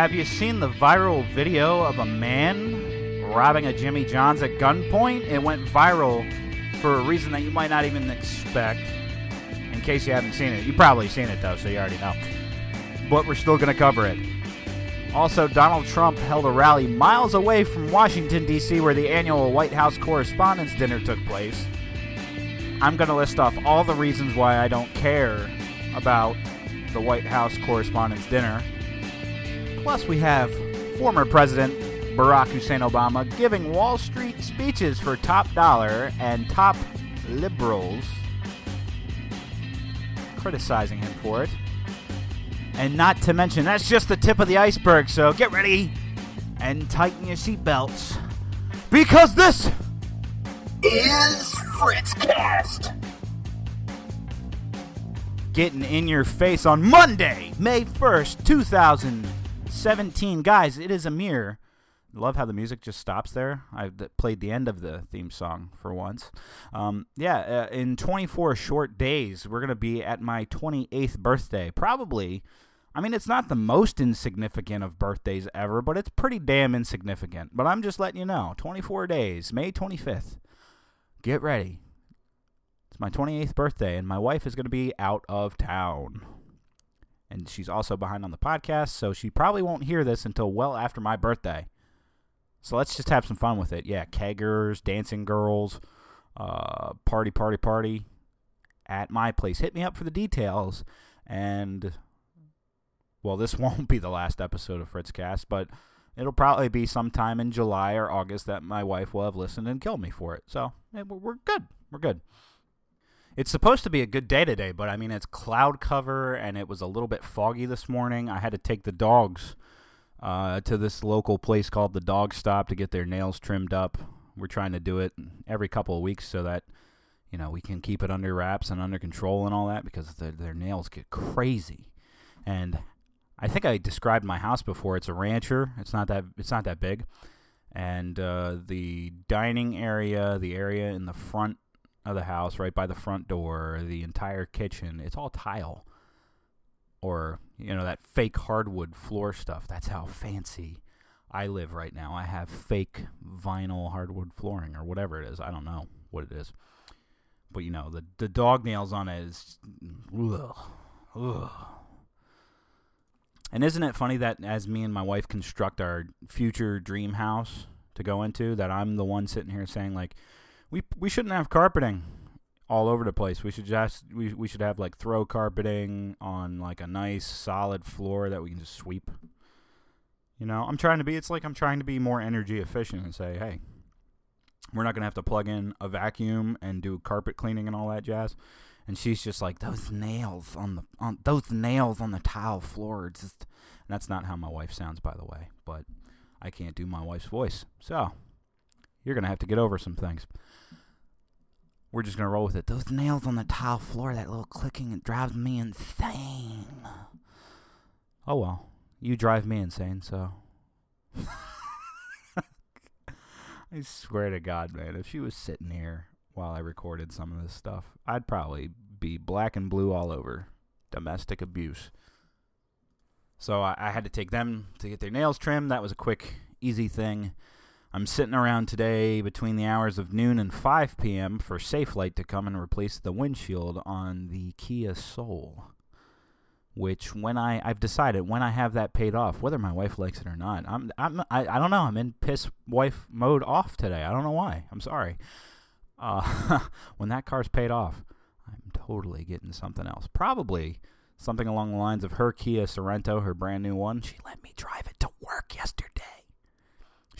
Have you seen the viral video of a man robbing a Jimmy John's at gunpoint? It went viral for a reason that you might not even expect. In case you haven't seen it, you probably seen it though, so you already know. But we're still going to cover it. Also, Donald Trump held a rally miles away from Washington, D.C., where the annual White House Correspondents' Dinner took place. I'm going to list off all the reasons why I don't care about the White House Correspondents' Dinner. Plus, we have former President Barack Hussein Obama giving Wall Street speeches for top dollar and top liberals criticizing him for it. And not to mention, that's just the tip of the iceberg, so get ready and tighten your seatbelts. Because this is Fritzcast. Getting in your face on Monday, May 1st, 2017. Guys, it is Amir. Love how the music just stops there. I played the end of the theme song for once. Um, yeah, uh, in 24 short days, we're going to be at my 28th birthday. Probably I mean, it's not the most insignificant of birthdays ever, but it's pretty damn insignificant. But I'm just letting you know 24 days, May 25th. Get ready. It's my 28th birthday, and my wife is going to be out of town. And she's also behind on the podcast, so she probably won't hear this until well after my birthday. So let's just have some fun with it. Yeah, keggers, dancing girls, uh, party, party, party at my place. Hit me up for the details. And well, this won't be the last episode of Fritzcast, but it'll probably be sometime in July or August that my wife will have listened and killed me for it. So we're good. We're good. It's supposed to be a good day today, but I mean, it's cloud cover and it was a little bit foggy this morning. I had to take the dogs uh, to this local place called the Dog Stop to get their nails trimmed up. We're trying to do it every couple of weeks so that you know we can keep it under wraps and under control and all that because the, their nails get crazy. And I think I described my house before. It's a rancher. It's not that it's not that big, and uh, the dining area, the area in the front of the house, right by the front door, the entire kitchen, it's all tile, or you know that fake hardwood floor stuff. That's how fancy I live right now. I have fake vinyl hardwood flooring or whatever it is. I don't know what it is, but you know the the dog nails on it is, ugh, ugh and isn't it funny that as me and my wife construct our future dream house to go into, that I'm the one sitting here saying like, we we shouldn't have carpeting all over the place. We should just we we should have like throw carpeting on like a nice solid floor that we can just sweep. You know, I'm trying to be. It's like I'm trying to be more energy efficient and say, hey, we're not gonna have to plug in a vacuum and do carpet cleaning and all that jazz and she's just like those nails on the on those nails on the tile floor. just and that's not how my wife sounds, by the way. But I can't do my wife's voice, so you're gonna have to get over some things. We're just gonna roll with it. Those nails on the tile floor, that little clicking, it drives me insane. Oh well, you drive me insane, so. I swear to God, man, if she was sitting here while I recorded some of this stuff, I'd probably be black and blue all over. Domestic abuse. So I, I had to take them to get their nails trimmed. That was a quick, easy thing. I'm sitting around today between the hours of noon and 5 p.m. for Safelite to come and replace the windshield on the Kia Soul. Which, when I I've decided when I have that paid off, whether my wife likes it or not, I'm I'm I, I don't know. I'm in piss wife mode off today. I don't know why. I'm sorry. Uh, when that car's paid off, I'm totally getting something else. Probably something along the lines of her Kia Sorento, her brand new one. She let me drive it to work yesterday.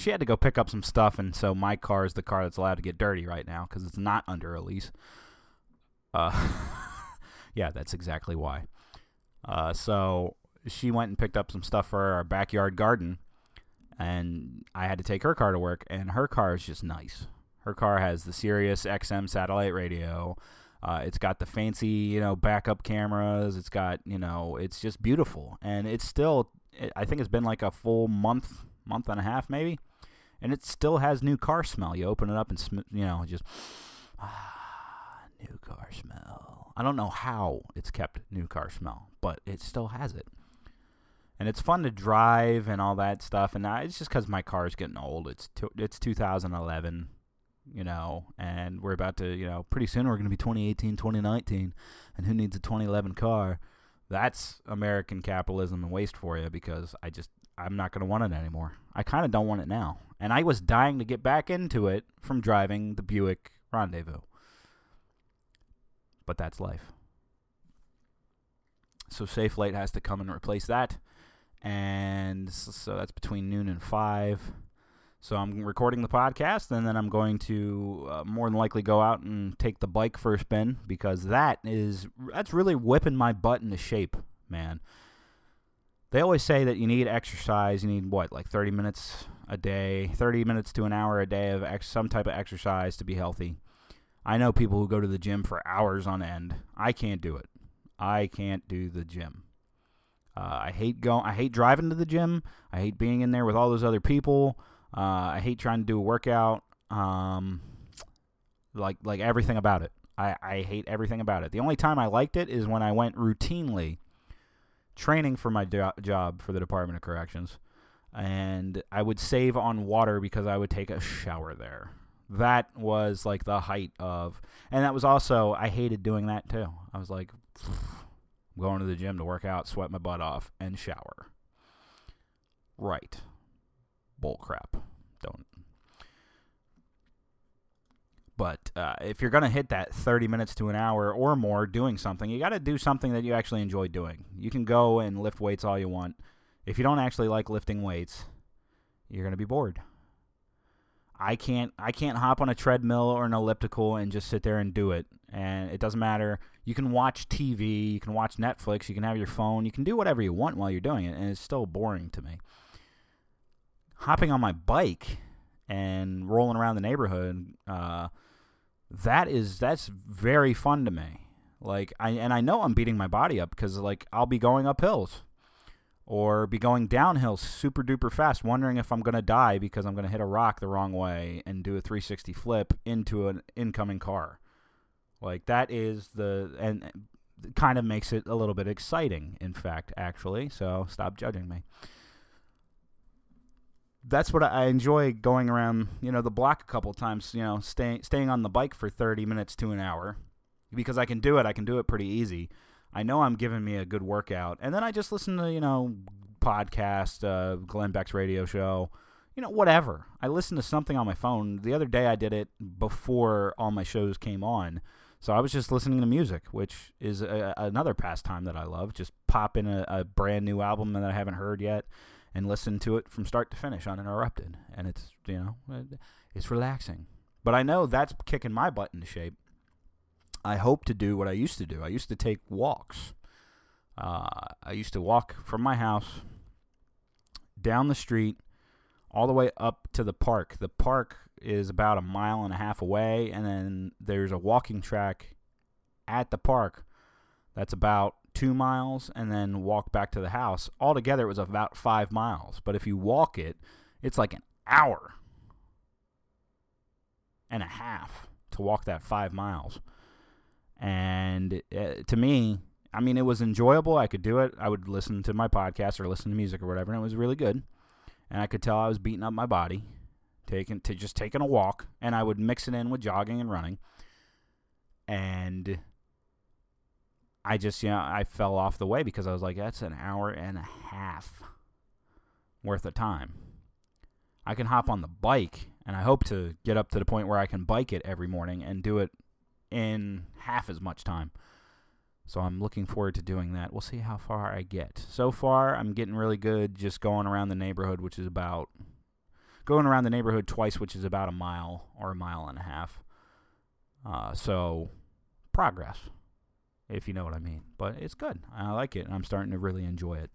She had to go pick up some stuff, and so my car is the car that's allowed to get dirty right now because it's not under a lease. Uh, yeah, that's exactly why. Uh, so she went and picked up some stuff for our backyard garden, and I had to take her car to work, and her car is just nice. Her car has the Sirius XM satellite radio. Uh, it's got the fancy, you know, backup cameras. It's got, you know, it's just beautiful, and it's still. I think it's been like a full month, month and a half maybe, and it still has new car smell. You open it up and sm- you know, just ah, new car smell. I don't know how it's kept new car smell, but it still has it. and it's fun to drive and all that stuff. And I, it's just because my car's getting old. It's to, it's 2011, you know, and we're about to, you know, pretty soon we're going to be 2018, 2019, and who needs a 2011 car? That's American capitalism and waste for you because I just I'm not going to want it anymore. I kind of don't want it now. And I was dying to get back into it from driving the Buick Rendezvous. But that's life. So Safelite has to come and replace that. And so that's between noon and 5. So I'm recording the podcast, and then I'm going to uh, more than likely go out and take the bike for a spin because that is that's really whipping my butt into shape, man. They always say that you need exercise. You need what, like 30 minutes a day, 30 minutes to an hour a day of ex- some type of exercise to be healthy. I know people who go to the gym for hours on end. I can't do it. I can't do the gym. Uh, I hate going. I hate driving to the gym. I hate being in there with all those other people. Uh, I hate trying to do a workout. Um, like like everything about it. I, I hate everything about it. The only time I liked it is when I went routinely training for my do- job for the Department of Corrections, and I would save on water because I would take a shower there. That was like the height of, and that was also I hated doing that too. I was like, I'm going to the gym to work out, sweat my butt off, and shower. Right. Bull crap. Don't. But uh, if you're going to hit that 30 minutes to an hour or more doing something, you got to do something that you actually enjoy doing. You can go and lift weights all you want. If you don't actually like lifting weights, you're going to be bored. I can't I can't hop on a treadmill or an elliptical and just sit there and do it. And it doesn't matter. You can watch TV, you can watch Netflix, you can have your phone, you can do whatever you want while you're doing it, and it's still boring to me. Hopping on my bike and rolling around the neighborhood, uh, that is that's very fun to me. Like I and I know I'm beating my body up because like I'll be going up hills or be going downhill super duper fast, wondering if I'm going to die because I'm going to hit a rock the wrong way and do a 360 flip into an incoming car. Like that is the and kind of makes it a little bit exciting, in fact, actually. So stop judging me. That's what I enjoy going around, you know, the block a couple times, you know, staying staying on the bike for 30 minutes to an hour because I can do it. I can do it pretty easy. I know I'm giving me a good workout, and then I just listen to you know podcast, uh, Glenn Beck's radio show, you know whatever. I listen to something on my phone. The other day I did it before all my shows came on, so I was just listening to music, which is a, another pastime that I love. Just pop in a, a brand new album that I haven't heard yet, and listen to it from start to finish uninterrupted, and it's you know it's relaxing. But I know that's kicking my butt into shape. I hope to do what I used to do. I used to take walks. Uh, I used to walk from my house down the street all the way up to the park. The park is about a mile and a half away, and then there's a walking track at the park that's about two miles, and then walk back to the house. Altogether, it was about five miles. But if you walk it, it's like an hour and a half to walk that five miles. And uh, to me, I mean, it was enjoyable. I could do it. I would listen to my podcast or listen to music or whatever, and it was really good. And I could tell I was beating up my body, taking to just taking a walk, and I would mix it in with jogging and running. And I just, you know, I fell off the way because I was like, that's an hour and a half worth of time. I can hop on the bike, and I hope to get up to the point where I can bike it every morning and do it in half as much time. So I'm looking forward to doing that. We'll see how far I get. So far, I'm getting really good just going around the neighborhood, which is about going around the neighborhood twice, which is about a mile or a mile and a half. Uh, so progress, if you know what I mean. But it's good. I like it, I'm starting to really enjoy it.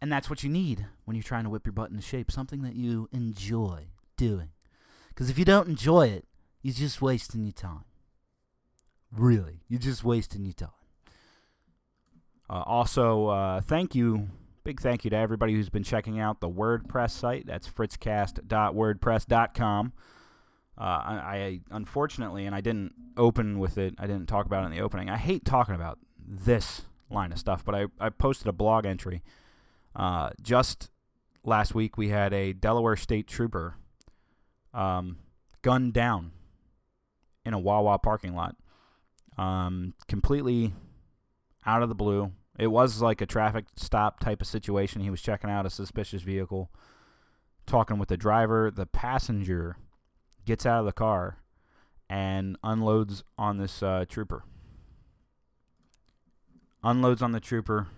And that's what you need when you're trying to whip your butt into shape something that you enjoy doing. Because if you don't enjoy it, you're just wasting your time. Really, you're just wasting your time. Uh, also, uh, thank you, big thank you to everybody who's been checking out the WordPress site. That's fritzcast.wordpress.com. Uh, I, I unfortunately, and I didn't open with it. I didn't talk about it in the opening. I hate talking about this line of stuff, but I, I posted a blog entry Uh, just last week, we had a Delaware State trooper um, gunned down in a Wawa parking lot, um, completely out of the blue. It was like a traffic stop type of situation. He was checking out a suspicious vehicle, talking with the driver. The passenger gets out of the car and unloads on this uh, trooper. Unloads on the trooper,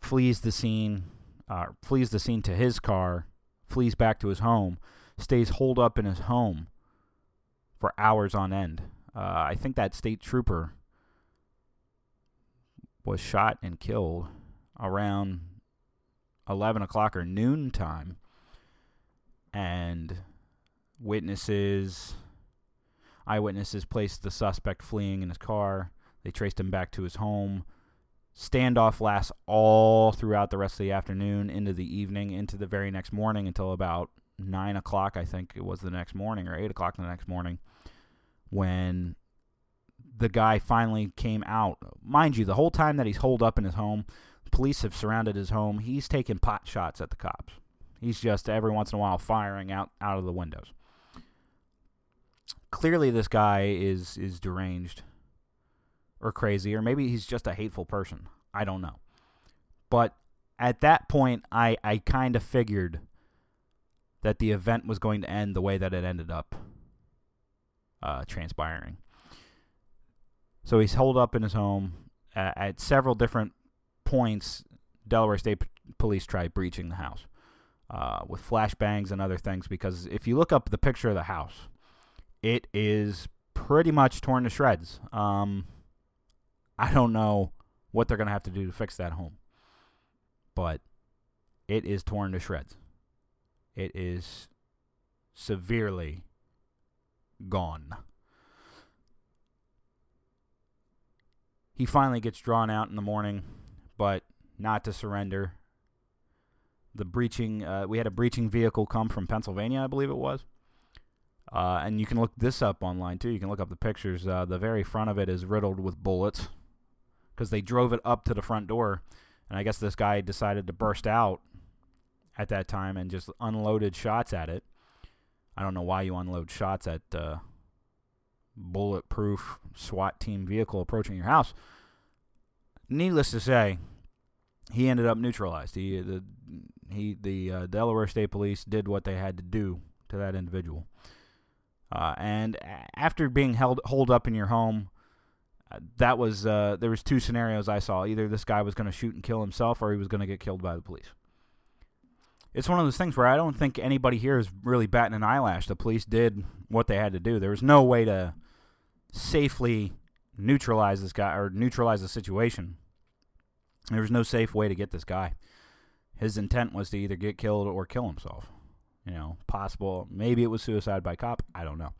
flees the scene, uh, flees the scene to his car, flees back to his home, stays holed up in his home for hours on end. Uh, I think that state trooper was shot and killed around 11 o'clock or noon time. And witnesses, eyewitnesses placed the suspect fleeing in his car. They traced him back to his home. Standoff lasts all throughout the rest of the afternoon, into the evening, into the very next morning until about 9 o'clock, I think it was the next morning, or 8 o'clock the next morning, when the guy finally came out. Mind you, the whole time that he's holed up in his home, police have surrounded his home. He's taking pot shots at the cops. He's just every once in a while firing out, out of the windows. Clearly, this guy is is deranged or crazy, or maybe he's just a hateful person. I don't know. But at that point, I, I kind of figured that the event was going to end the way that it ended up uh, transpiring. So he's holed up in his home. Uh, at several different points, Delaware State Police tried breaching the house uh, with flashbangs and other things because if you look up the picture of the house, it is pretty much torn to shreds. Um, I don't know what they're going to have to do to fix that home. But it is torn to shreds. It is severely gone. He finally gets drawn out in the morning, but not to surrender. The breaching, uh, we had a breaching vehicle come from Pennsylvania, I believe it was. Uh, and you can look this up online too. You can look up the pictures. Uh, the very front of it is riddled with bullets because they drove it up to the front door. And I guess this guy decided to burst out at that time and just unloaded shots at it. I don't know why you unload shots at uh, bulletproof SWAT team vehicle approaching your house. Needless to say, he ended up neutralized. He the he the uh, Delaware State Police did what they had to do to that individual. Uh, and after being held holed up in your home, uh, that was uh, there was two scenarios I saw. Either this guy was going to shoot and kill himself, or he was going to get killed by the police. It's one of those things where I don't think anybody here is really batting an eyelash. The police did what they had to do. There was no way to safely neutralize this guy or neutralize the situation. There was no safe way to get this guy. His intent was to either get killed or kill himself. You know, possible. Maybe it was suicide by cop. I don't know.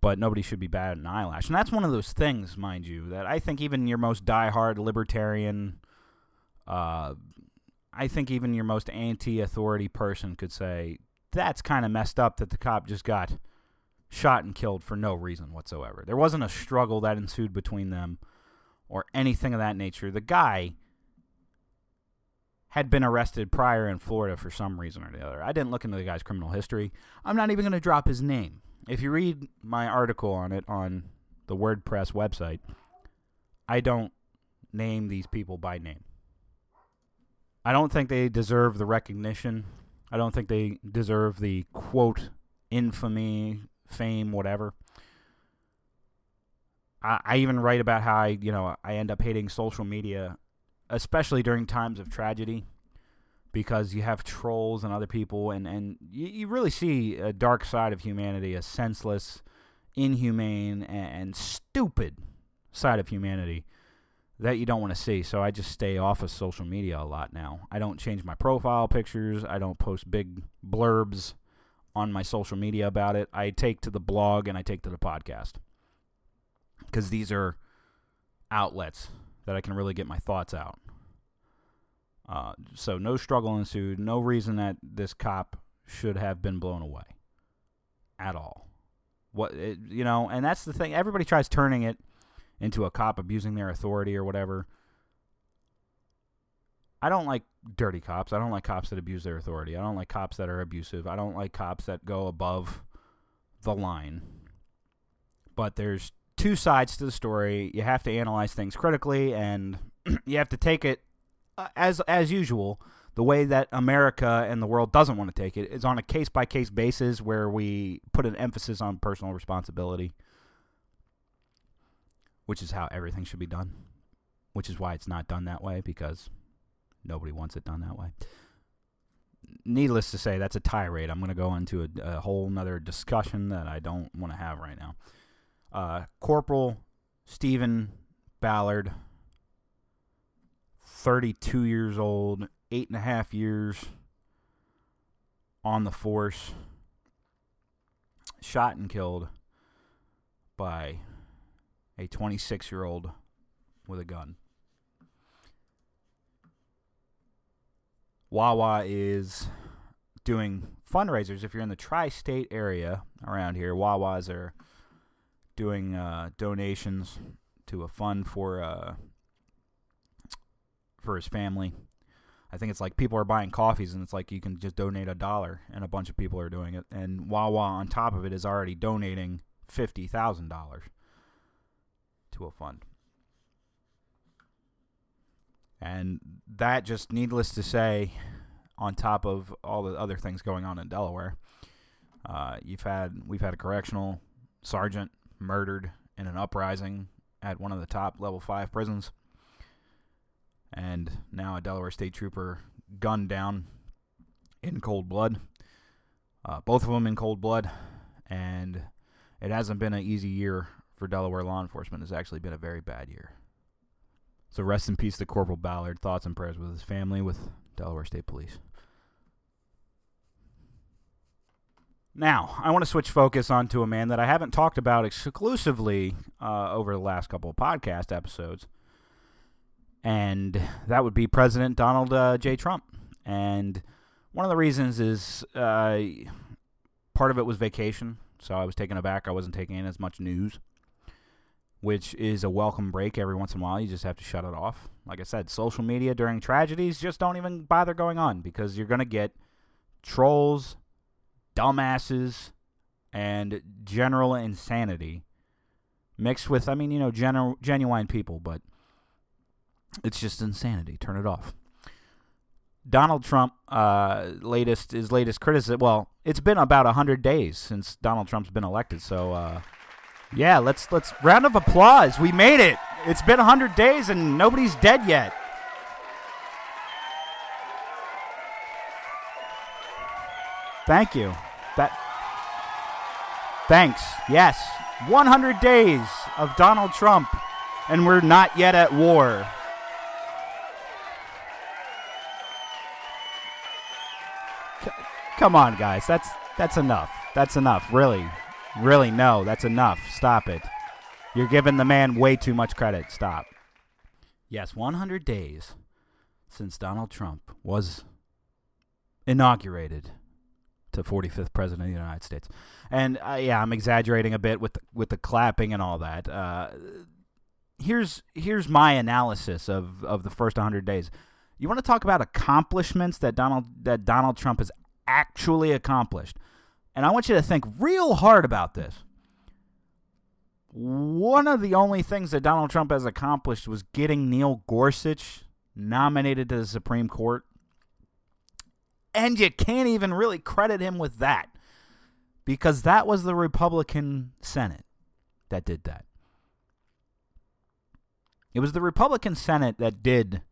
But nobody should be batting an eyelash. And that's one of those things, mind you, that I think even your most diehard libertarian, uh, I think even your most anti authority person could say, that's kind of messed up that the cop just got shot and killed for no reason whatsoever. There wasn't a struggle that ensued between them or anything of that nature. The guy had been arrested prior in Florida for some reason or the other. I didn't look into the guy's criminal history. I'm not even going to drop his name. If you read my article on it on the WordPress website, I don't name these people by name. I don't think they deserve the recognition. I don't think they deserve the quote infamy, fame, whatever. I, I even write about how I, you know, I end up hating social media, especially during times of tragedy, because you have trolls and other people, and and you, you really see a dark side of humanity, a senseless, inhumane, and, and stupid side of humanity that you don't want to see. So I just stay off of social media a lot now. I don't change my profile pictures. I don't post big blurbs on my social media about it. I take to the blog and I take to the podcast because these are outlets that I can really get my thoughts out. Uh, so no struggle ensued. No reason that this cop should have been blown away at all. What it, you know, and that's the thing. Everybody tries turning it into a cop abusing their authority or whatever. I don't like dirty cops. I don't like cops that abuse their authority. I don't like cops that are abusive. I don't like cops that go above the line. But there's two sides to the story. You have to analyze things critically, and you have to take it uh, as as usual. The way that America and the world doesn't want to take it is on a case by case basis, where we put an emphasis on personal responsibility, which is how everything should be done. Which is why it's not done that way because nobody wants it done that way. Needless to say, that's a tirade. I'm going to go into a, a whole nother discussion that I don't want to have right now. Uh, Corporal Stephen Ballard, 32 years old, eight and a half years on the force, shot and killed by a 26 year old with a gun. Wawa is doing fundraisers. If you're in the tri state area around here, Wawas are doing uh, donations to a fund for uh, for his family. I think it's like people are buying coffees, and it's like you can just donate a dollar, and a bunch of people are doing it. And Wawa, on top of it, is already donating fifty thousand dollars to a fund. And that just needless to say, on top of all the other things going on in Delaware, uh, you've had we've had a correctional sergeant murdered in an uprising at one of the top level five prisons, and now a Delaware state trooper gunned down in cold blood. Uh, both of them in cold blood, and it hasn't been an easy year for Delaware law enforcement. It's actually been a very bad year. So rest in peace to Corporal Ballard. Thoughts and prayers with his family, with Delaware State Police. Now, I want to switch focus onto a man that I haven't talked about exclusively uh, over the last couple of podcast episodes, and that would be President Donald uh, J. Trump. And one of the reasons is uh, part of it was vacation, so I was taken aback. I wasn't taking in as much news which is a welcome break every once in a while. You just have to shut it off. Like I said, social media during tragedies just don't even bother going on because you're going to get trolls, dumbasses, and general insanity mixed with, I mean, you know, general, genuine people, but it's just insanity. Turn it off. Donald Trump, uh, latest his latest criticism. Well, it's been about hundred days since Donald Trump's been elected, so uh, yeah, let's let's round of applause. We made it. It's been 100 days and nobody's dead yet. Thank you. Thanks. Yes. 100 days of Donald Trump and we're not yet at war. Come on, guys. That's that's enough. That's enough. Really. Really, no, that's enough. Stop it. You're giving the man way too much credit. Stop. Yes, 100 days since Donald Trump was inaugurated to 45th president of the United States. And uh, yeah, I'm exaggerating a bit with the, with the clapping and all that. Uh, here's here's my analysis of, of the first 100 days. You want to talk about accomplishments that Donald that Donald Trump has actually accomplished? And I want you to think real hard about this. One of the only things that Donald Trump has accomplished was getting Neil Gorsuch nominated to the Supreme Court. And you can't even really credit him with that because that was the Republican Senate that did that. It was the Republican Senate that did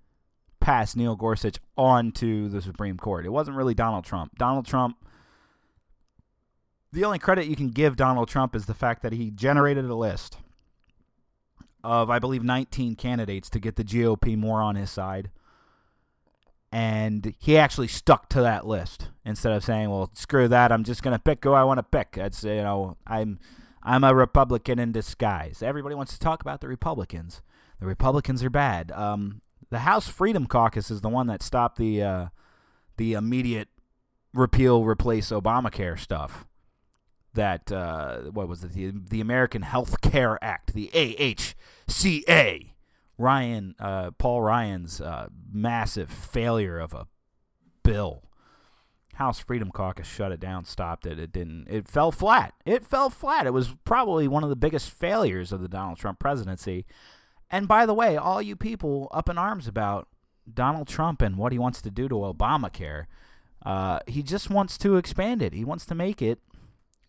pass Neil Gorsuch onto the Supreme Court. It wasn't really Donald Trump. Donald Trump the only credit you can give Donald Trump is the fact that he generated a list of, I believe, 19 candidates to get the GOP more on his side. And he actually stuck to that list instead of saying, "Well, screw that. I'm just going to pick who I want to pick." That's you know, I'm I'm a Republican in disguise. Everybody wants to talk about the Republicans. The Republicans are bad. Um, the House Freedom Caucus is the one that stopped the uh, the immediate repeal, replace Obamacare stuff that uh, what was it the, the American Health Care Act, the AHCA, Ryan, uh, Paul Ryan's uh, massive failure of a bill. House Freedom Caucus shut it down, stopped it. It didn't. It fell flat. It fell flat. It was probably one of the biggest failures of the Donald Trump presidency. And by the way, all you people up in arms about Donald Trump and what he wants to do to Obamacare, uh, he just wants to expand it. He wants to make it,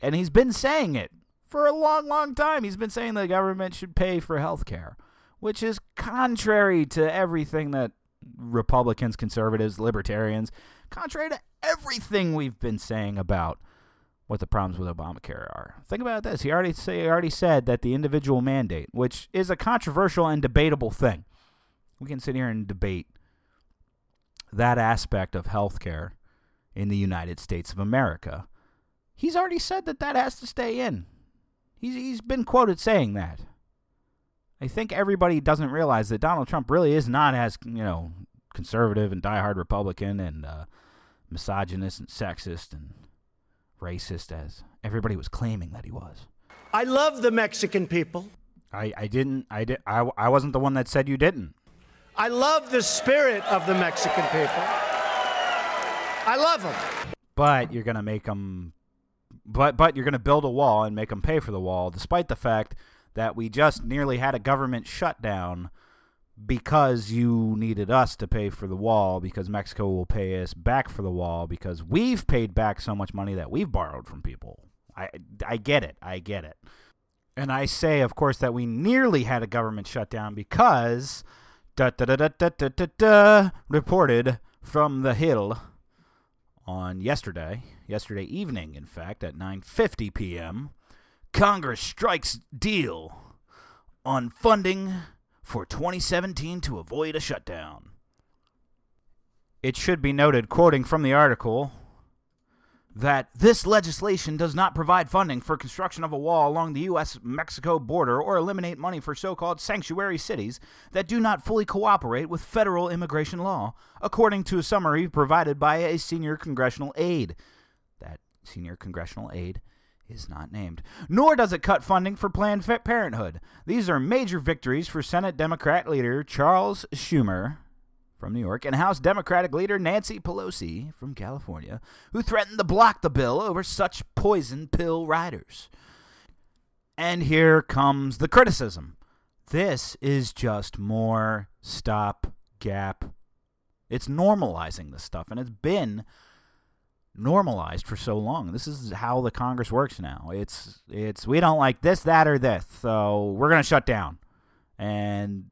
and he's been saying it for a long, long time. He's been saying the government should pay for health care, which is contrary to everything that Republicans, conservatives, libertarians, contrary to everything we've been saying about what the problems with Obamacare are. Think about this. He already say he already said that the individual mandate, which is a controversial and debatable thing. We can sit here and debate that aspect of healthcare in the United States of America. He's already said that that has to stay in. He's he's been quoted saying that. I think everybody doesn't realize that Donald Trump really is not as, you know, conservative and diehard Republican and uh, misogynist and sexist and racist as everybody was claiming that he was. I love the Mexican people. I, I didn't I did I, I wasn't the one that said you didn't. I love the spirit of the Mexican people. I love them. But you're gonna make them, but but you're gonna build a wall and make them pay for the wall, despite the fact that we just nearly had a government shutdown because you needed us to pay for the wall because Mexico will pay us back for the wall because we've paid back so much money that we've borrowed from people. I I get it. I get it. And I say, of course, that we nearly had a government shutdown because da da da da da da da, da reported from the Hill on yesterday, yesterday evening, in fact, at 9:50 p.m. Congress strikes deal on funding for 2017 to avoid a shutdown. It should be noted, quoting from the article, that this legislation does not provide funding for construction of a wall along the U.S. Mexico border or eliminate money for so called sanctuary cities that do not fully cooperate with federal immigration law, according to a summary provided by a senior congressional aide. That senior congressional aide is not named. Nor does it cut funding for Planned Parenthood. These are major victories for Senate Democrat leader Charles Schumer from New York and House Democratic leader Nancy Pelosi from California, who threatened to block the bill over such poison pill riders. And here comes the criticism. This is just more stopgap. It's normalizing this stuff, and it's been normalized for so long. This is how the Congress works now. It's it's we don't like this, that, or this, so we're gonna shut down. And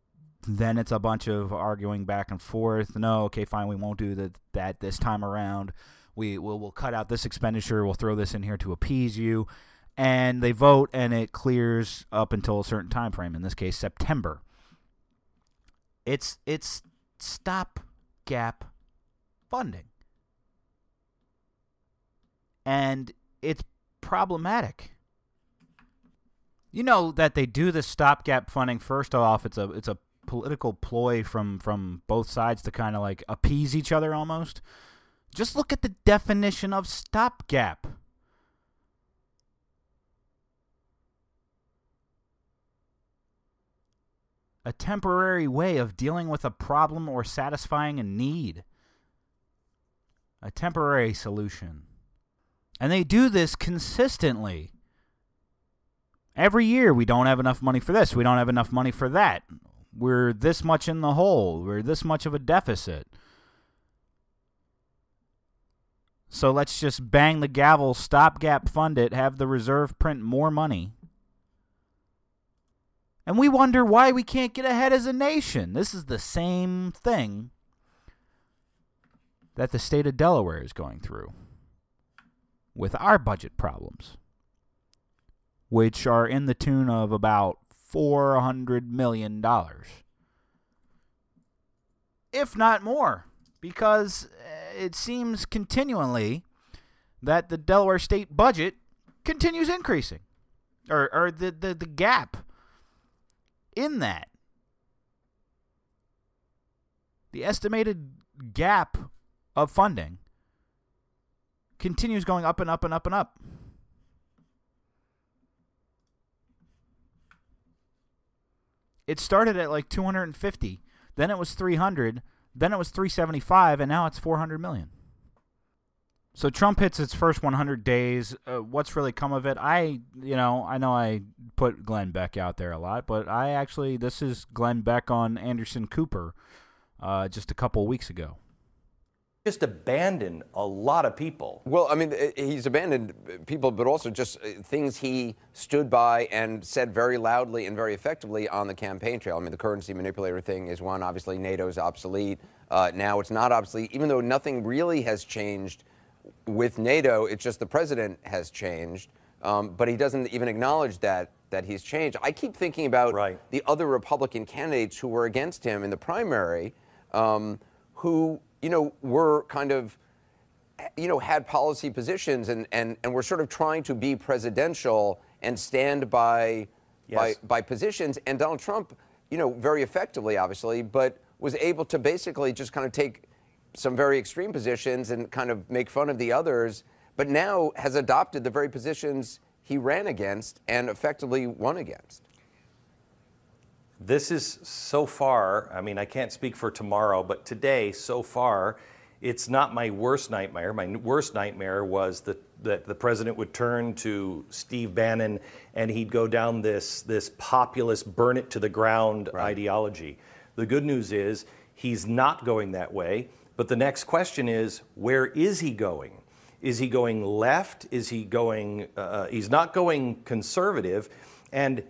then it's a bunch of arguing back and forth. No, okay, fine, we won't do the, that this time around. We will we'll cut out this expenditure. We'll throw this in here to appease you. And they vote, and it clears up until a certain time frame. In this case, September. It's it's stopgap funding and it's problematic. You know that they do the stopgap funding. First off, it's a it's a political ploy from from both sides to kind of like appease each other almost. Just look at the definition of stopgap. A temporary way of dealing with a problem or satisfying a need. A temporary solution. And they do this consistently. Every year, we don't have enough money for this. We don't have enough money for that. We're this much in the hole. We're this much of a deficit. So let's just bang the gavel, stopgap fund it, have the reserve print more money. And we wonder why we can't get ahead as a nation. This is the same thing that the state of Delaware is going through with our budget problems, which are in the tune of about $400 million. If not more, because uh, it seems continually that the Delaware state budget continues increasing, or, or the, the, the gap in that. The estimated gap of funding continues going up and up and up and up. It started at like 250, then it was 300, then it was 375, and now it's 400 million. So Trump hits its first 100 days. Uh, what's really come of it? I, you know, I know I put Glenn Beck out there a lot, but I actually this is Glenn Beck on Anderson Cooper, uh, just a couple weeks ago. Just abandoned a lot of people. Well, I mean, he's abandoned people, but also just uh, things he stood by and said very loudly and very effectively on the campaign trail. I mean, the currency manipulator thing is one. Obviously, NATO's obsolete. Uh, now it's not obsolete, even though nothing really has changed with NATO, it's just the president has changed, um, but he doesn't even acknowledge that that he's changed. I keep thinking about right. the other Republican candidates who were against him in the primary, um, who you know were kind of you know had policy positions and and and were sort of trying to be presidential and stand by yes. by by positions. And Donald Trump, you know, very effectively, obviously, but was able to basically just kind of take some very extreme positions and kind of make fun of the others, but now has adopted the very positions he ran against and effectively won against. This is so far, I mean, I can't speak for tomorrow, but today, so far, it's not my worst nightmare. My worst nightmare was that, that the president would turn to Steve Bannon and he'd go down this, this populist, burn it to the ground right. ideology. The good news is he's not going that way. But the next question is where is he going? Is he going left? Is he going, uh, uh he's not going conservative. And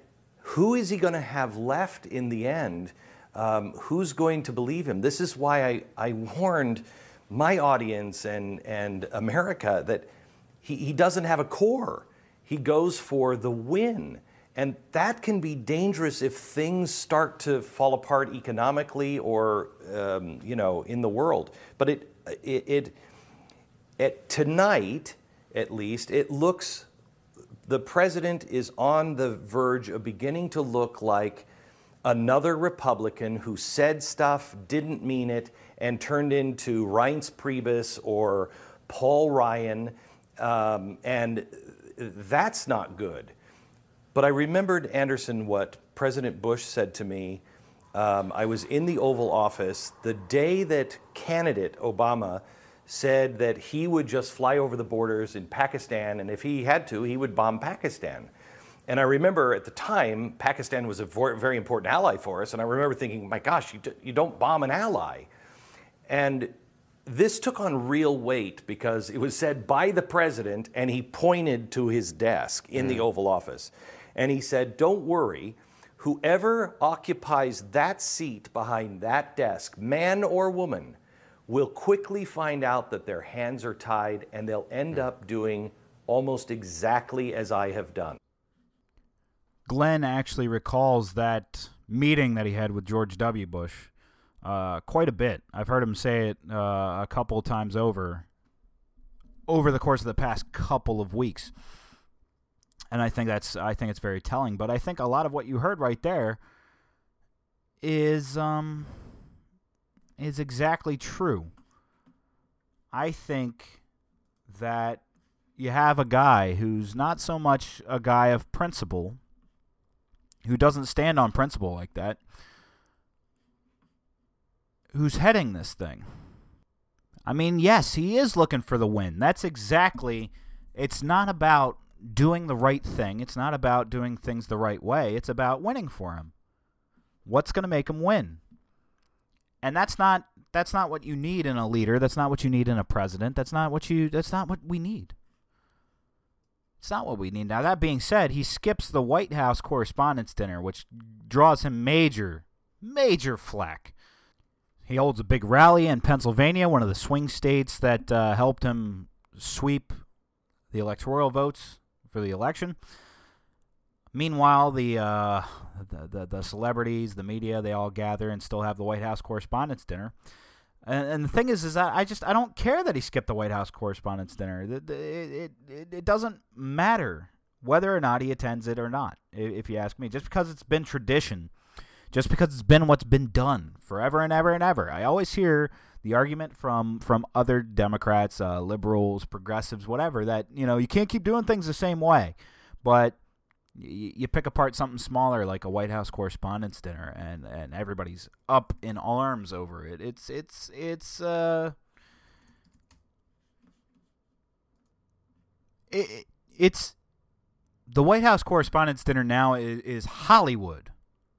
who is he going to have left in the end? Um, who's going to believe him? This is why I, I warned my audience and, and America that he, he doesn't have a core. He goes for the win. And that can be dangerous if things start to fall apart economically or, um, you know, in the world. But it, it, it, it, tonight, at least, it looks, the president is on the verge of beginning to look like another Republican who said stuff, didn't mean it, and turned into Reince Priebus or Paul Ryan. Um, and that's not good. But I remembered, Anderson, what President Bush said to me. Um, I was in the Oval Office the day that candidate Obama said that he would just fly over the borders in Pakistan, and if he had to, he would bomb Pakistan. And I remember at the time, Pakistan was a very important ally for us, and I remember thinking, my gosh, you, d- you don't bomb an ally. And this took on real weight because it was said by the president, and he pointed to his desk in mm. the Oval Office. And he said, Don't worry, whoever occupies that seat behind that desk, man or woman, will quickly find out that their hands are tied and they'll end up doing almost exactly as I have done. Glenn actually recalls that meeting that he had with George W. Bush uh, quite a bit. I've heard him say it uh, a couple times over over the course of the past couple of weeks and I think that's I think it's very telling. But I think a lot of what you heard right there is um is exactly true. I think that you have a guy who's not so much a guy of principle, who doesn't stand on principle like that, who's heading this thing. I mean, yes, he is looking for the win. That's exactly. It's not about doing the right thing. It's not about doing things the right way. It's about winning for him. What's going to make him win? And that's not that's not what you need in a leader. That's not what you need in a president. That's not what you that's not what we need. It's not what we need. Now that being said, he skips the White House Correspondents' Dinner, which draws him major major flack. He holds a big rally in Pennsylvania, one of the swing states that uh, helped him sweep the electoral votes for the election. Meanwhile, the, uh, the, the, the celebrities, the media, they all gather and still have the White House Correspondents' Dinner. And, and, the thing is, is that I just I don't care that he skipped the White House Correspondents' Dinner. It, it, it, it doesn't matter whether or not he attends it or not, if you ask me. Just because it's been tradition, just because it's been what's been done forever and ever and ever. I always hear the argument from from other Democrats, uh, liberals, progressives, whatever, that you know you can't keep doing things the same way. But you, pick apart something smaller like a White House Correspondents' Dinner, and and everybody's up in arms over it. It's it's it's uh. It, it's the White House Correspondents' Dinner now is, is Hollywood.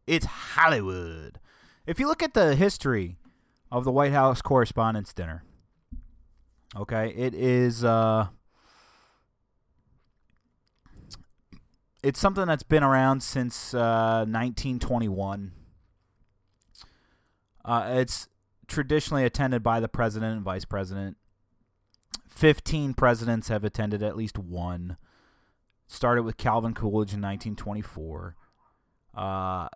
It's Hollywood. If you look at the history of the White House Correspondents' Dinner, okay, it is uh, it's something that's been around since uh, 1921. Uh, it's traditionally attended by the president and vice president. Fifteen presidents have attended at least one. Started with Calvin Coolidge in 1924. Uh,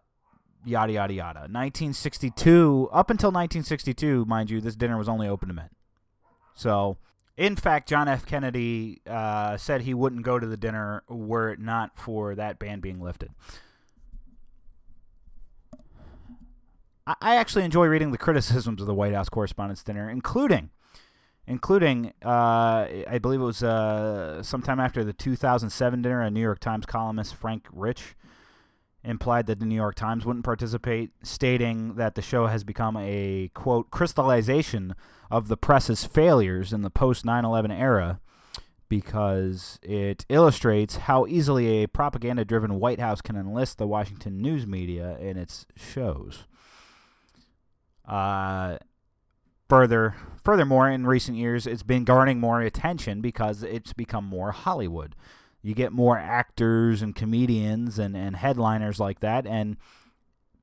yada yada yada. 1962, up until 1962, mind you, this dinner was only open to men. So, in fact, John F. Kennedy uh, said he wouldn't go to the dinner were it not for that ban being lifted. I, actually enjoy reading the criticisms of the White House Correspondents' Dinner, including including uh, I believe it was uh, sometime after the 2007 dinner, a New York Times columnist Frank Rich implied that the New York Times wouldn't participate, stating that the show has become a quote crystallization of the press's failures in the post 9/11 era because it illustrates how easily a propaganda-driven White House can enlist the Washington news media in its shows. Uh, Further, furthermore, in recent years, it's been garnering more attention because it's become more Hollywood. You get more actors and comedians and, and headliners like that, and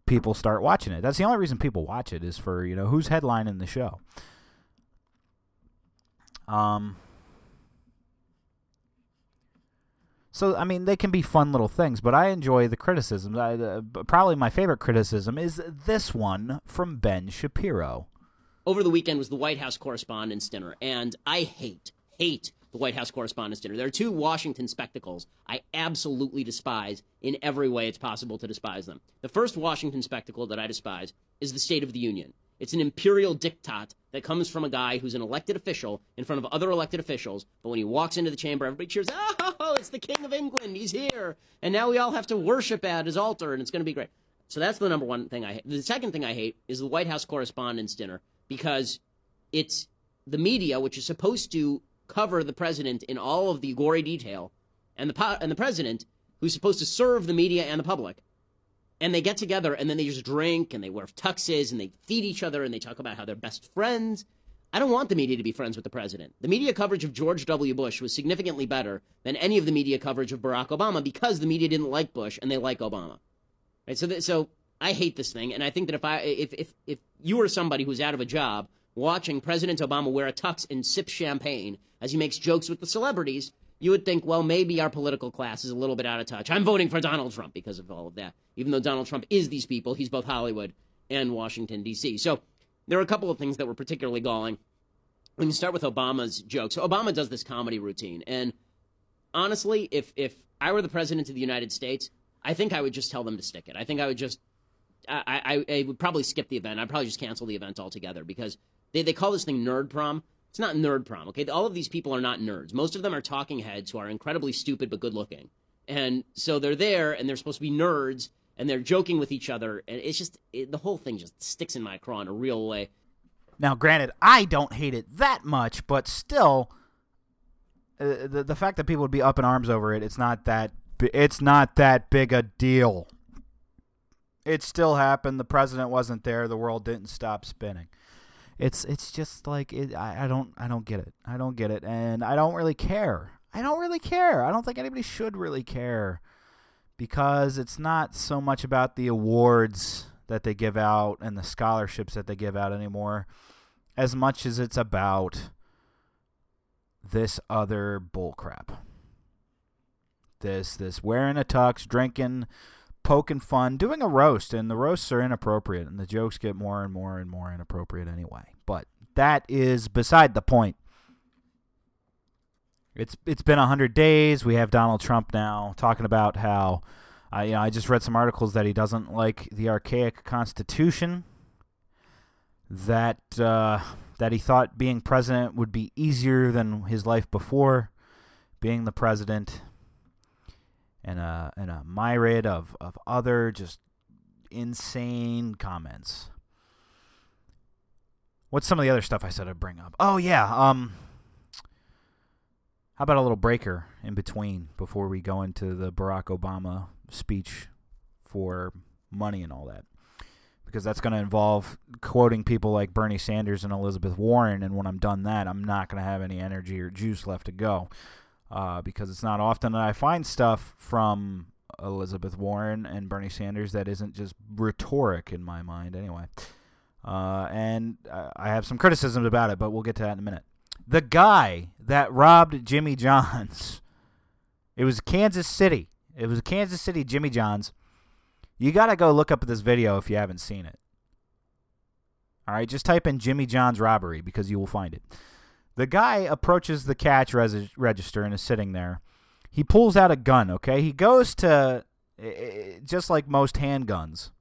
people start watching it. That's the only reason people watch it is for you know who's headlining the show. Um. So I mean, they can be fun little things, but I enjoy the criticisms. I, uh, probably my favorite criticism is this one from Ben Shapiro over the weekend was the White House Correspondents' Dinner, and I hate, hate the White House Correspondents' Dinner. There are two Washington spectacles I absolutely despise in every way it's possible to despise them. The first Washington spectacle that I despise is the State of the Union. It's an imperial diktat that comes from a guy who's an elected official in front of other elected officials, but when he walks into the chamber, everybody cheers, oh, it's the King of England, he's here, and now we all have to worship at his altar, and it's going to be great. So that's the number one thing I hate. The second thing I hate is the White House Correspondents' Dinner because it's the media, which is supposed to cover the president in all of the gory detail, and the and the president, who's supposed to serve the media and the public, and they get together and then they just drink and they wear tuxes and they feed each other and they talk about how they're best friends. I don't want the media to be friends with the president. The media coverage of George W. Bush was significantly better than any of the media coverage of Barack Obama because the media didn't like Bush and they like Obama. Right? So, so I hate this thing, and I think that if I if if if you were somebody who's out of a job watching President Obama wear a tux and sip champagne as he makes jokes with the celebrities, you would think, well, maybe our political class is a little bit out of touch. I'm voting for Donald Trump because of all of that. Even though Donald Trump is these people, he's both Hollywood and Washington D.C. So there are a couple of things that were particularly galling. We can start with Obama's jokes. Obama does this comedy routine, and honestly, if if I were the president of the United States, I think I would just tell them to stick it. I think I would just I, I, I, would probably skip the event. I'd probably just cancel the event altogether because they, they call this thing nerd prom. It's not nerd prom, okay? All of these people are not nerds. Most of them are talking heads who are incredibly stupid but good looking. And so they're there and they're supposed to be nerds and they're joking with each other. And it's just, it, the whole thing just sticks in my craw in a real way. Now, granted, I don't hate it that much, but still, uh, the the fact that people would be up in arms over it, it's not that it's not that big a deal it still happened. The president wasn't there. The world didn't stop spinning. It's it's just like it, I, I don't I don't get it. I don't get it, and I don't really care. I don't really care. I don't think anybody should really care because it's not so much about the awards that they give out and the scholarships that they give out anymore as much as it's about this other bullcrap. This this wearing a tux, drinking poking fun, doing a roast, and the roasts are inappropriate, and the jokes get more and more and more inappropriate anyway. But that is beside the point. It's it's been hundred days. We have Donald Trump now talking about how, uh, you know, I just read some articles that he doesn't like the archaic Constitution. That uh, that he thought being president would be easier than his life before being the president and a and a myriad of of other just insane comments. What's some of the other stuff I said I'd bring up? Oh yeah, um, how about a little breaker in between before we go into the Barack Obama speech for money and all that? Because that's going to involve quoting people like Bernie Sanders and Elizabeth Warren, and when I'm done that, I'm not going to have any energy or juice left to go. Uh, because it's not often that I find stuff from Elizabeth Warren and Bernie Sanders that isn't just rhetoric in my mind, anyway. Uh, and I have some criticisms about it, but we'll get to that in a minute. The guy that robbed Jimmy John's, it was Kansas City. It was Kansas City Jimmy John's. You got to go look up this video if you haven't seen it. All right, just type in Jimmy John's robbery because you will find it. The guy approaches the cash res- register and is sitting there. He pulls out a gun, okay? He goes to, just like most handguns,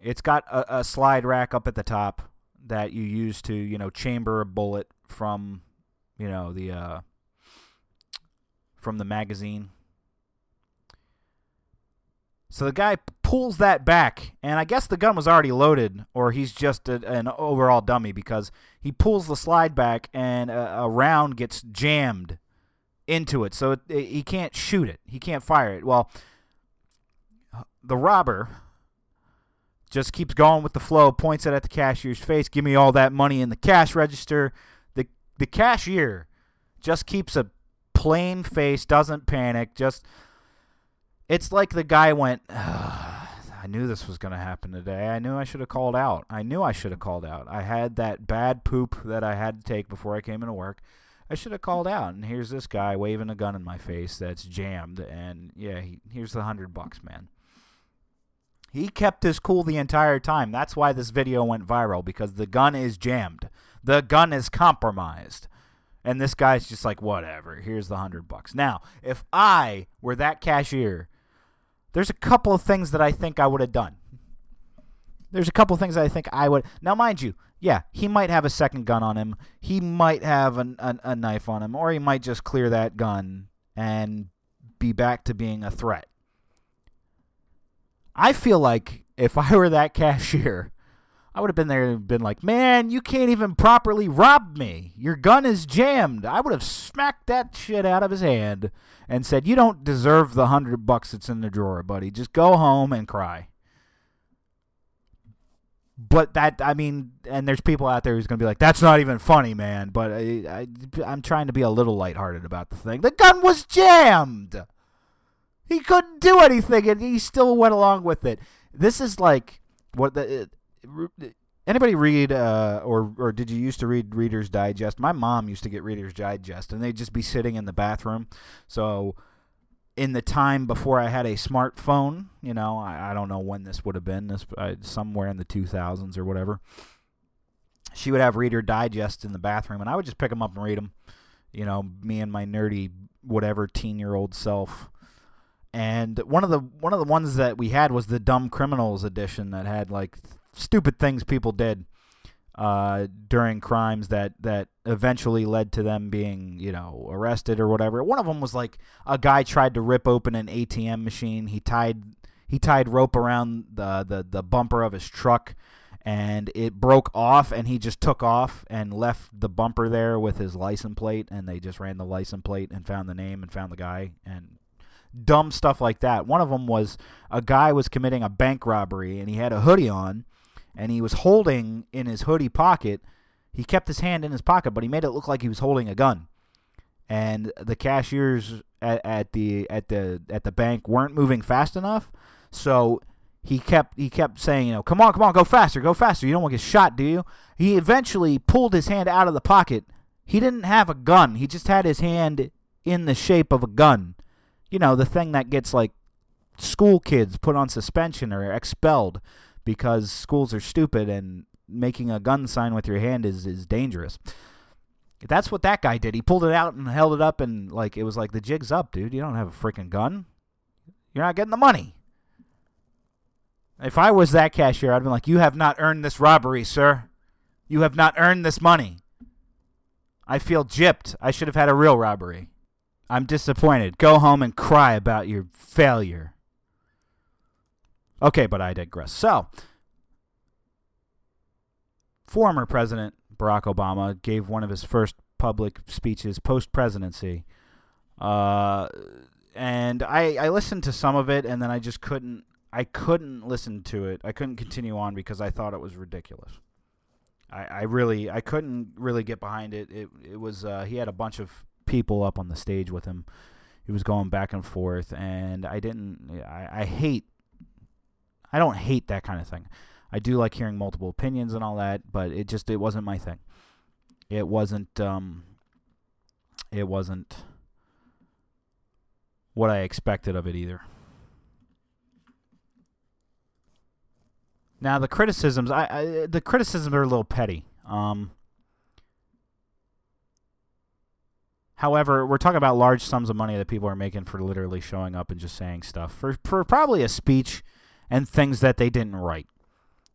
it's got a, a slide rack up at the top that you use to, you know, chamber a bullet from, you know, the, uh, from the magazine. So the guy pulls that back, and I guess the gun was already loaded, or he's just a, an overall dummy because he pulls the slide back, and a, a round gets jammed into it, so it, it, he can't shoot it. He can't fire it. Well, the robber just keeps going with the flow, points it at the cashier's face. Give me all that money in the cash register. The the cashier just keeps a plain face, doesn't panic, just it's like the guy went, I knew this was going to happen today. I knew I should have called out. I knew I should have called out. I had that bad poop that I had to take before I came into work. I should have called out. And here's this guy waving a gun in my face that's jammed. And yeah, he, here's the hundred bucks, man. He kept his cool the entire time. That's why this video went viral because the gun is jammed. The gun is compromised. And this guy's just like, whatever, here's the hundred bucks. Now, if I were that cashier there's a couple of things that I think I would have done. There's a couple of things I think I would. Now, mind you, yeah, he might have a second gun on him. He might have an, an, a knife on him, or he might just clear that gun and be back to being a threat. I feel like if I were that cashier, I would have been there and been like, man, you can't even properly rob me. Your gun is jammed. I would have smacked that shit out of his hand and said, you don't deserve the hundred bucks that's in the drawer, buddy. Just go home and cry. But that, I mean, and there's people out there who's going to be like, that's not even funny, man. But I, I, I'm trying to be a little lighthearted about the thing. The gun was jammed. He couldn't do anything, and he still went along with it. This is like what the anybody read uh, or or did you used to read Reader's Digest? My mom used to get Reader's Digest, and they'd just be sitting in the bathroom. So in the time before I had a smartphone, you know, I, I don't know when this would have been, this uh, somewhere in the 2000s or whatever. She would have Reader Digest in the bathroom, and I would just pick them up and read them. You know, me and my nerdy whatever teen year old self. And one of the one of the ones that we had was the Dumb Criminals edition that had like stupid things people did uh, during crimes that that eventually led to them being you know arrested or whatever. One of them was like a guy tried to rip open an ATM machine. He tied he tied rope around the the, the bumper of his truck and it broke off and he just took off and left the bumper there with his license plate and they just ran the license plate and found the name and found the guy and dumb stuff like that. One of them was a guy was committing a bank robbery and he had a hoodie on and he was holding in his hoodie pocket. He kept his hand in his pocket, but he made it look like he was holding a gun. And the cashiers at, at the at the at the bank weren't moving fast enough, so he kept he kept saying, you know, come on, come on, go faster, go faster. You don't want to get shot, do you? He eventually pulled his hand out of the pocket. He didn't have a gun. He just had his hand in the shape of a gun. You know, the thing that gets like school kids put on suspension or expelled because schools are stupid and making a gun sign with your hand is, is dangerous. That's what that guy did. He pulled it out and held it up, and like it was like the jig's up, dude. You don't have a freaking gun. You're not getting the money. If I was that cashier, I'd be like, "You have not earned this robbery, sir. You have not earned this money. I feel gypped. I should have had a real robbery." I'm disappointed. Go home and cry about your failure. Okay, but I digress. So, former President Barack Obama gave one of his first public speeches post presidency. Uh, and I, I listened to some of it and then I just couldn't I couldn't listen to it. I couldn't continue on because I thought it was ridiculous. I, I really I couldn't really get behind it. It it was uh, he had a bunch of people up on the stage with him. He was going back and forth and I didn't I, I hate I don't hate that kind of thing. I do like hearing multiple opinions and all that, but it just it wasn't my thing. It wasn't um it wasn't what I expected of it either. Now the criticisms, I, I the criticisms are a little petty. Um, however, we're talking about large sums of money that people are making for literally showing up and just saying stuff for for probably a speech and things that they didn't write.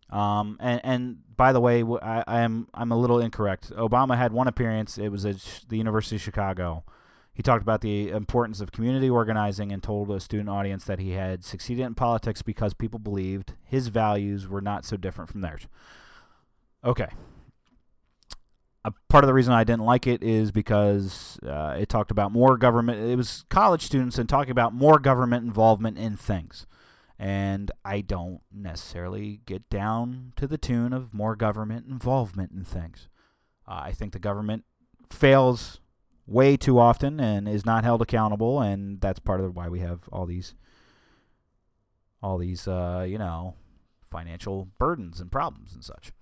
Um, and, and by the way, I, I am I'm a little incorrect. Obama had one appearance. It was at the University of Chicago. He talked about the importance of community organizing and told a student audience that he had succeeded in politics because people believed his values were not so different from theirs. Okay. A part of the reason I didn't like it is because uh, it talked about more government. It was college students and talking about more government involvement in things. And I don't necessarily get down to the tune of more government involvement in things. Uh, I think the government fails way too often and is not held accountable, and that's part of why we have all these, all these, uh, you know, financial burdens and problems and such.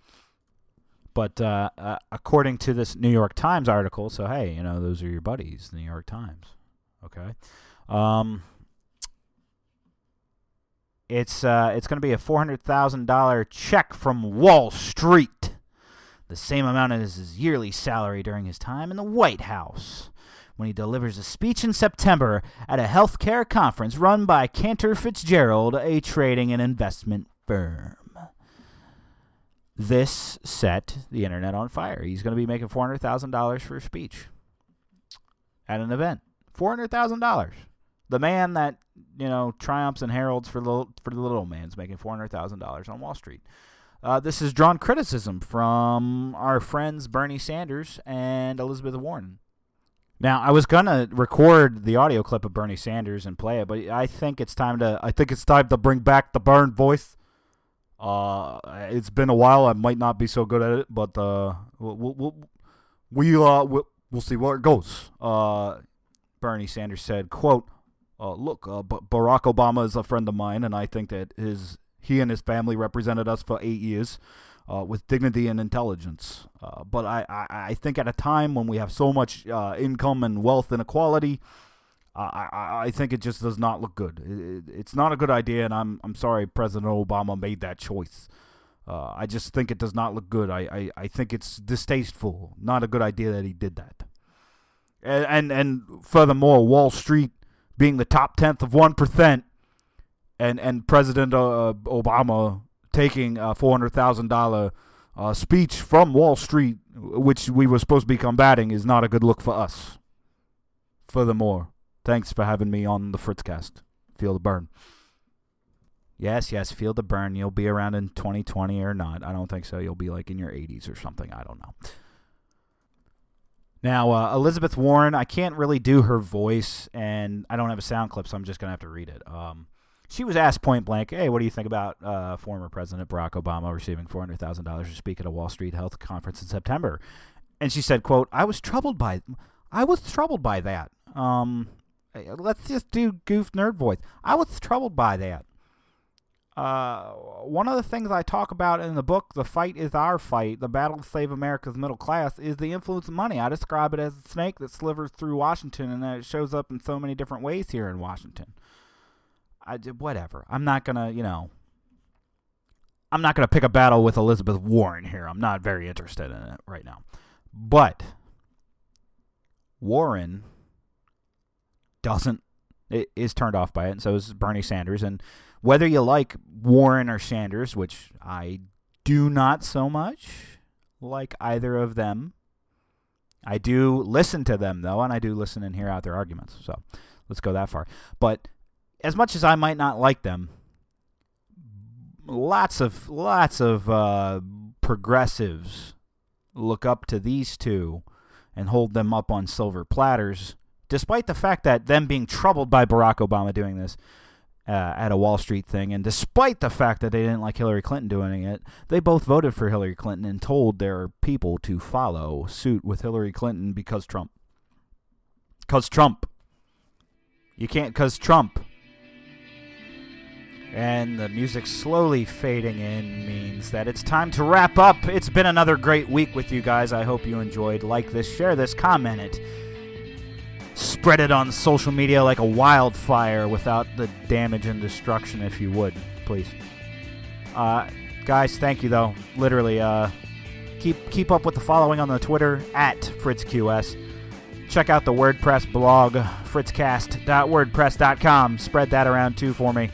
But uh, uh, according to this New York Times article, so hey, you know, those are your buddies, the New York Times. Okay. Um, it's uh, it's going to be a four hundred thousand dollar check from Wall Street the same amount as his yearly salary during his time in the White House when he delivers a speech in September at a healthcare conference run by Cantor Fitzgerald, a trading and investment firm. This set the internet on fire. He's going to be making $400,000 for a speech at an event. $400,000. The man that, you know, triumphs and heralds for the, for the little man's making $400,000 on Wall Street. Uh, this has drawn criticism from our friends Bernie Sanders and Elizabeth Warren. Now, I was gonna record the audio clip of Bernie Sanders and play it, but I think it's time to. I think it's time to bring back the Bern voice. Uh, it's been a while. I might not be so good at it, but uh, we'll, we'll, we uh we'll, we'll see where it goes. Uh, Bernie Sanders said, "quote uh, Look, uh, Barack Obama is a friend of mine, and I think that his he and his family represented us for eight years uh, with dignity and intelligence. Uh, but I, I, I, think at a time when we have so much uh, income and wealth inequality, I, I, I think it just does not look good. It, it's not a good idea, and I'm, I'm sorry President Obama made that choice. Uh, I just think it does not look good. I, I, I think it's distasteful. Not a good idea that he did that. And, and, and furthermore, Wall Street being the top tenth of one percent and and President uh, Obama taking a four hundred thousand uh, speech from Wall Street, which we were supposed to be combating, is not a good look for us. Furthermore, thanks for having me on the Fritzcast. Feel the Bern. Yes, yes, feel the Bern. You'll be around in 2020 or not. I don't think so. You'll be like in your 80s or something. I don't know. Now, uh, Elizabeth Warren, I can't really do her voice, and I don't have a sound clip, so I'm just going to have to read it. Um, she was asked point blank, "Hey, what do you think about uh, former President Barack Obama receiving four hundred thousand dollars to speak at a Wall Street Health conference in September?" And she said, "quote I was troubled by, I was troubled by that. Um, let's just do goof nerd voice. I was troubled by that. Uh, one of the things I talk about in the book, "The Fight Is Our Fight: The Battle to Save America's Middle Class," is the influence of money. I describe it as a snake that slivers through Washington, and it shows up in so many different ways here in Washington." I whatever. I'm not gonna, you know. I'm not gonna pick a battle with Elizabeth Warren here. I'm not very interested in it right now. But Warren doesn't is turned off by it, and so is Bernie Sanders. And whether you like Warren or Sanders, which I do not so much like either of them, I do listen to them though, and I do listen and hear out their arguments. So let's go that far. But as much as I might not like them, lots of lots of uh, progressives look up to these two and hold them up on silver platters, despite the fact that them being troubled by Barack Obama doing this uh, at a Wall Street thing, and despite the fact that they didn't like Hillary Clinton doing it, they both voted for Hillary Clinton and told their people to follow suit with Hillary Clinton because Trump. Because Trump. You can't, because Trump. And the music slowly fading in means that it's time to wrap up. It's been another great week with you guys. I hope you enjoyed. Like this, share this, comment it. Spread it on social media like a wildfire without the damage and destruction, if you would, please. Uh, guys, thank you though. Literally, uh, keep keep up with the following on the Twitter at FritzQS. Check out the WordPress blog, fritzcast.wordpress.com. Spread that around too for me.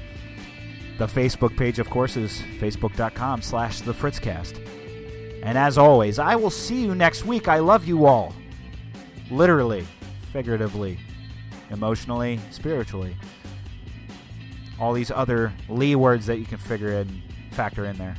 The Facebook page, of course, is facebook.com slash the Fritzcast. And as always, I will see you next week. I love you all. Literally, figuratively, emotionally, spiritually. All these other Lee words that you can figure in, factor in there.